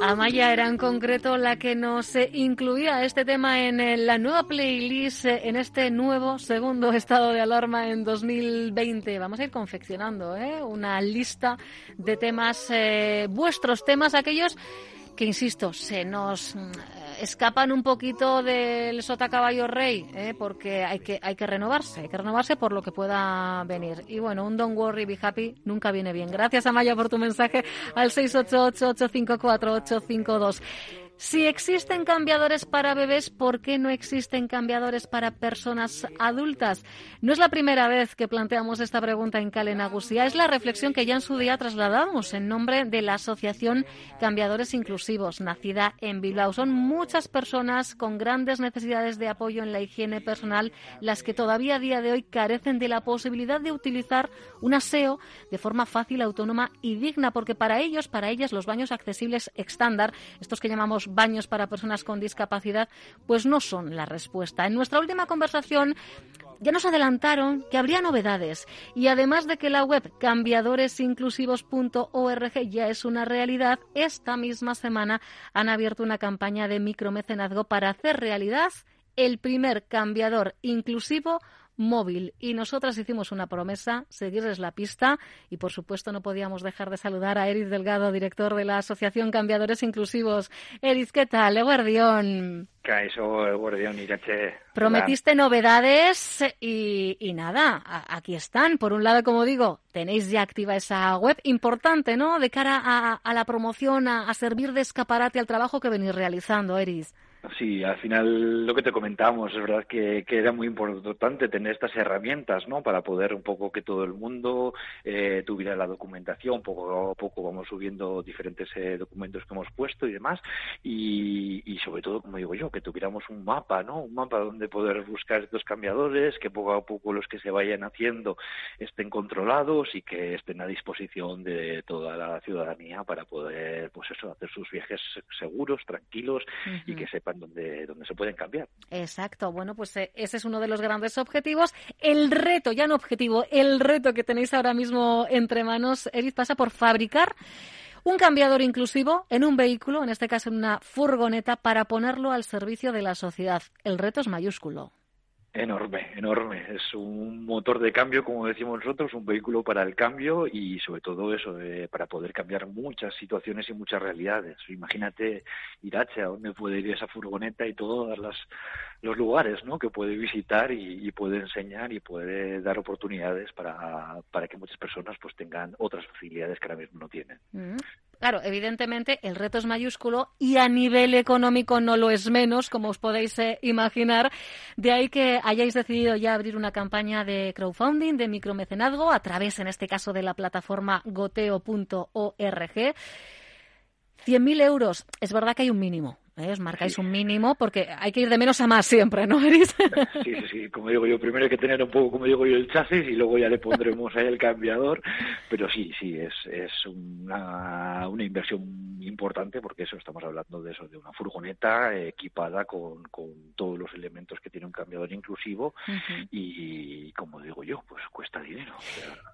Amaya era en concreto la que nos eh, incluía este tema en eh, la nueva playlist, eh, en este nuevo segundo estado de alarma en 2020. Vamos a ir confeccionando una lista de temas, vuestros temas, aquellos que, insisto, se nos mm, escapan un poquito del sota caballo rey, ¿eh? porque hay que, hay que renovarse, hay que renovarse por lo que pueda venir. Y bueno, un don't worry, be happy nunca viene bien. Gracias, Amaya, por tu mensaje al 688-854-852. Si existen cambiadores para bebés, ¿por qué no existen cambiadores para personas adultas? No es la primera vez que planteamos esta pregunta en Calenagusia, es la reflexión que ya en su día trasladamos en nombre de la Asociación Cambiadores Inclusivos, nacida en Bilbao. Son muchas personas con grandes necesidades de apoyo en la higiene personal las que todavía a día de hoy carecen de la posibilidad de utilizar un aseo de forma fácil, autónoma y digna, porque para ellos, para ellas, los baños accesibles estándar, estos que llamamos baños para personas con discapacidad, pues no son la respuesta. En nuestra última conversación ya nos adelantaron que habría novedades y además de que la web cambiadoresinclusivos.org ya es una realidad, esta misma semana han abierto una campaña de micromecenazgo para hacer realidad el primer cambiador inclusivo móvil. Y nosotras hicimos una promesa, seguirles la pista y por supuesto no podíamos dejar de saludar a Eris Delgado, director de la Asociación Cambiadores Inclusivos. Eris, ¿qué tal? Eguardión. Prometiste novedades y, y nada, aquí están. Por un lado, como digo, tenéis ya activa esa web importante, ¿no? De cara a, la promoción, a, a servir de escaparate al trabajo que venís realizando, Eris. Sí, al final lo que te comentamos, es verdad que, era muy importante tener estas herramientas, ¿no? Para poder un poco que todo el mundo eh, tuviera la documentación, poco a poco vamos subiendo diferentes eh, documentos que hemos puesto y demás, y, sobre todo, como digo yo, que tuviéramos un mapa, ¿no? Un mapa donde poder buscar estos cambiadores, que poco a poco los que se vayan haciendo estén controlados y que estén a disposición de toda la ciudadanía para poder, pues eso, hacer sus viajes seguros, tranquilos y que sepan donde, donde se pueden cambiar. Exacto. Bueno, pues eh, ese es uno de los grandes objetivos. El reto, ya no objetivo, el reto que tenéis ahora mismo entre manos, Eric, pasa por fabricar un cambiador inclusivo en un vehículo, en este caso en una furgoneta, para ponerlo al servicio de la sociedad. El reto es mayúsculo. Enorme, enorme. Es un motor de cambio, como decimos nosotros, un vehículo para el cambio y sobre todo eso, eh, para poder cambiar muchas situaciones y muchas realidades. Imagínate Irache, a dónde puede ir esa furgoneta y todos los lugares ¿no? que puede visitar y, puede enseñar y puede dar oportunidades para, para que muchas personas pues tengan otras facilidades que ahora mismo no tienen. Mm. Claro, evidentemente el reto es mayúsculo y a nivel económico no lo es menos, como os podéis eh, imaginar. De ahí que hayáis decidido ya abrir una campaña de crowdfunding, de micromecenazgo, a través, en este caso, de la plataforma goteo.org. 100.000 euros. Es verdad que hay un mínimo. ¿Eh? Os marcáis un mínimo porque hay que ir de menos a más siempre, ¿no, Eris? Sí, sí, sí. Como digo yo, primero hay que tener un poco, como digo yo, el chasis y luego ya le pondremos ahí el cambiador. Pero sí, sí, es, es una, una inversión importante porque eso estamos hablando de eso, de una furgoneta equipada con, con todos los elementos que tiene un cambiador inclusivo y, como digo yo, pues cuesta dinero.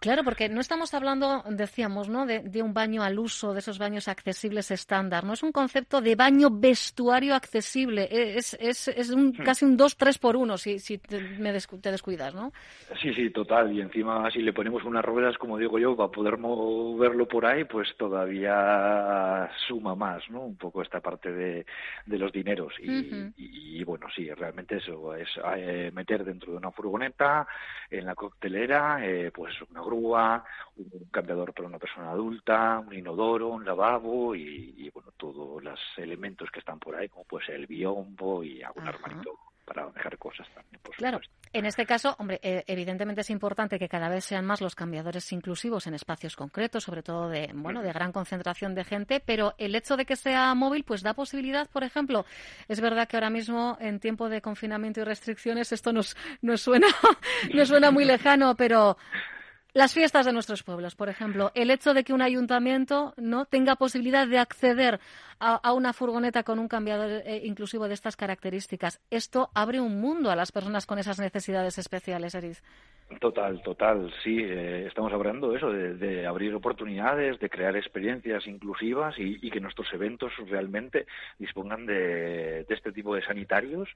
Claro, porque no estamos hablando, decíamos, ¿no? De, de, un baño al uso, de esos baños accesibles estándar. No es un concepto de baño vestuario accesible. Es, es, es un, hmm. casi un 2-3 por 1 si, si te, me te descuidas, ¿no? Sí, sí, total. Y encima, si le ponemos unas ruedas, como digo yo, para poder moverlo por ahí, pues todavía suma más, ¿no? Un poco esta parte de, de los dineros. Y, bueno, sí, realmente eso es eh, meter dentro de una furgoneta, en la coctelera, eh, pues una grúa, un cambiador para una persona adulta, un inodoro, un lavabo y, y bueno, todos los elementos que están por ahí, como puede ser el biombo y algún armarito para dejar cosas también, por Claro, en este caso, hombre, eh, evidentemente es importante que cada vez sean más los cambiadores inclusivos en espacios concretos, sobre todo de, bueno, de gran concentración de gente, pero el hecho de que sea móvil, pues da posibilidad, por ejemplo, es verdad que ahora mismo en tiempo de confinamiento y restricciones esto nos, nos suena, nos suena muy lejano, pero las fiestas de nuestros pueblos, por ejemplo, el hecho de que un ayuntamiento no tenga posibilidad de acceder a, una furgoneta con un cambiador eh, inclusivo de estas características, esto abre un mundo a las personas con esas necesidades especiales, Eriz. Total, total, sí. Eh, estamos hablando eso, de, abrir oportunidades, de crear experiencias inclusivas y, que nuestros eventos realmente dispongan de, este tipo de sanitarios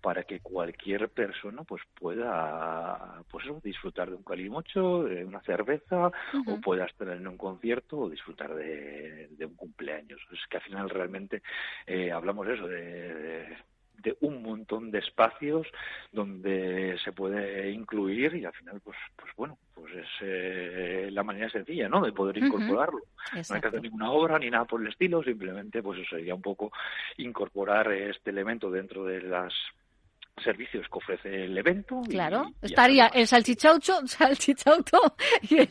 para que cualquier persona pues pueda pues disfrutar de un calimocho, de una cerveza o pueda estar en un concierto o disfrutar de, un cumpleaños. Es que al final realmente eh, hablamos eso de de un montón de espacios donde se puede incluir y al final pues pues bueno pues es eh, la manera sencilla no de poder incorporarlo. No hay que hacer ninguna obra ni nada por el estilo simplemente pues eso sería un poco incorporar este elemento dentro de las servicios que ofrece el evento. Claro, estaría el salchichaucho, salchichauto y el,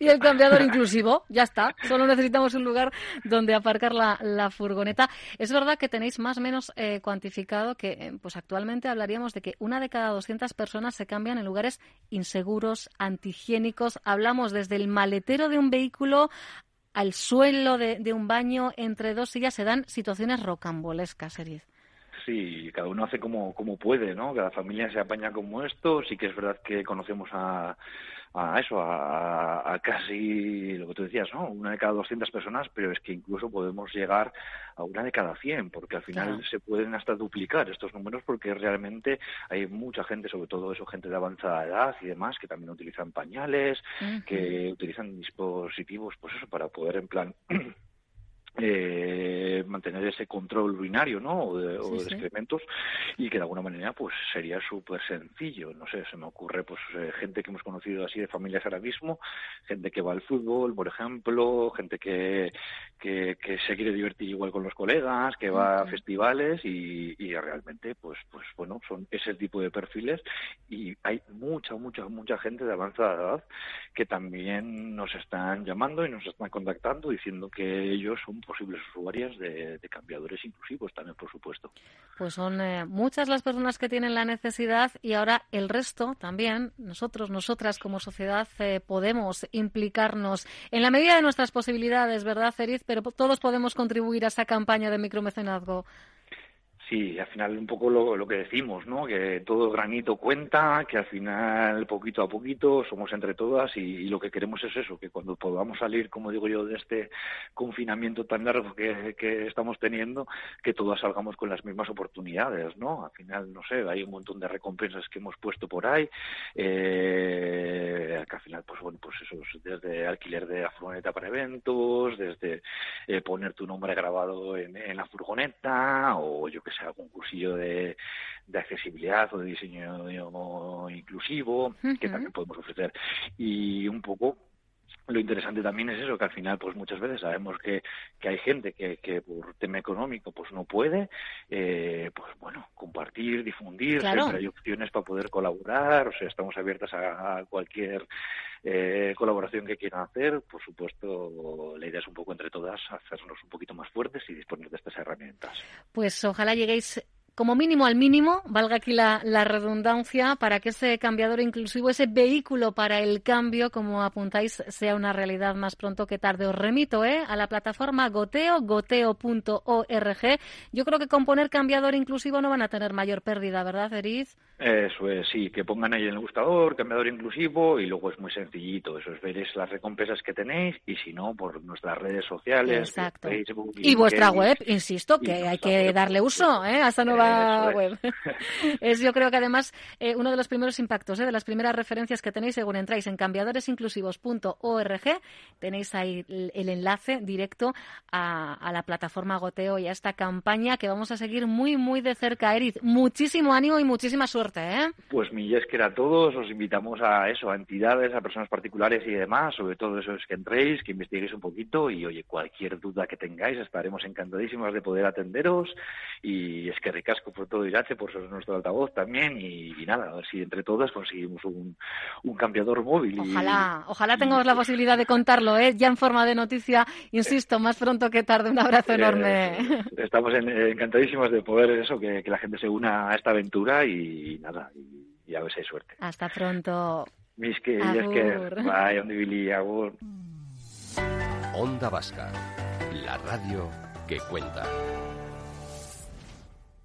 y el, cambiador inclusivo. Ya está, solo necesitamos un lugar donde aparcar la, la furgoneta. Es verdad que tenéis más o menos eh, cuantificado que eh, pues actualmente hablaríamos de que una de cada 200 personas se cambian en lugares inseguros, antihigiénicos. Hablamos desde el maletero de un vehículo al suelo de, de un baño, entre dos sillas, se dan situaciones rocambolescas, Eriz sí, cada uno hace como, como puede, ¿no? Cada familia se apaña como esto. Sí que es verdad que conocemos a, a eso, a, casi lo que tú decías, ¿no? Una de cada 200 personas, pero es que incluso podemos llegar a una de cada 100, porque al final se pueden hasta duplicar estos números, porque realmente hay mucha gente, sobre todo eso, gente de avanzada edad y demás, que también utilizan pañales, que utilizan dispositivos, pues eso, para poder en plan eh, mantener ese control urinario ¿no? o de, excrementos y que de alguna manera pues sería súper sencillo. No sé se me ocurre pues eh, gente que hemos conocido así de familias ahora mismo gente que va al fútbol por ejemplo gente que, que, se quiere divertir igual con los colegas que va a festivales y, y, realmente pues pues bueno son ese tipo de perfiles y hay mucha mucha mucha gente de avanzada edad que también nos están llamando y nos están contactando diciendo que ellos son posibles usuarias de, cambiadores inclusivos también, por supuesto. Pues son eh, muchas las personas que tienen la necesidad y ahora el resto también, nosotros, nosotras como sociedad, eh, podemos implicarnos en la medida de nuestras posibilidades, ¿verdad, Feriz? Pero todos podemos contribuir a esa campaña de micromecenazgo. Sí, al final un poco lo, que decimos, ¿no? Que todo granito cuenta, que al final poquito a poquito somos entre todas y, lo que queremos es eso, que cuando podamos salir, como digo yo, de este confinamiento tan largo que, estamos teniendo, que todas salgamos con las mismas oportunidades, ¿no? Al final, no sé, hay un montón de recompensas que hemos puesto por ahí, eh, que al final, pues bueno, pues eso, desde alquiler de la furgoneta para eventos, desde eh, poner tu nombre grabado en, en la furgoneta o yo que sea algún cursillo de, de accesibilidad o de diseño inclusivo que también podemos ofrecer. Y un poco lo interesante también es eso, que al final, pues muchas veces sabemos que, que hay gente que, que por tema económico pues no puede, eh, pues bueno, compartir, difundir, siempre hay opciones para poder colaborar, o sea, estamos abiertas a, cualquier eh, colaboración que quieran hacer. Por supuesto, la idea es un poco entre todas hacernos un poquito más fuertes y disponer de estas herramientas. Pues ojalá lleguéis como mínimo al mínimo, valga aquí la, redundancia, para que ese cambiador inclusivo, ese vehículo para el cambio, como apuntáis, sea una realidad más pronto que tarde. Os remito ¿eh? a la plataforma Goteo, goteo.org. Yo creo que con poner cambiador inclusivo no van a tener mayor pérdida, ¿verdad, Eriz? Eso es, sí, que pongan ahí en el gustador, cambiador inclusivo, y luego es muy sencillito. Eso es ver las recompensas que tenéis, y si no, por nuestras redes sociales, Facebook. Y, vuestra web, insisto, que hay que darle uso ¿eh? a esta nueva web. es yo creo que además eh, uno de los primeros impactos, eh, de las primeras referencias que tenéis según entráis en cambiadoresinclusivos.org, tenéis ahí el, enlace directo a, la plataforma Goteo y a esta campaña que vamos a seguir muy, muy de cerca. Eriz, muchísimo ánimo y muchísima suerte. ¿Eh? Pues mi es que a todos, os invitamos a eso, a entidades, a personas particulares y demás, sobre todo eso es que entréis, que investiguéis un poquito y oye, cualquier duda que tengáis, estaremos encantadísimos de poder atenderos y es que ricas asko por todo Irache, por ser nuestro altavoz también y, nada, a ver si entre todos conseguimos un, un cambiador móvil. Ojalá, ojalá tengamos la posibilidad de contarlo, ¿eh? ya en forma de noticia, insisto, más pronto que tarde. Un abrazo eh, enorme. estamos encantadísimos de poder eso, que, la gente se una a esta aventura y, nada, y, a ver si hay suerte. Hasta pronto. Mis que, que, vaya, agur. Onda Vasca, la radio que cuenta.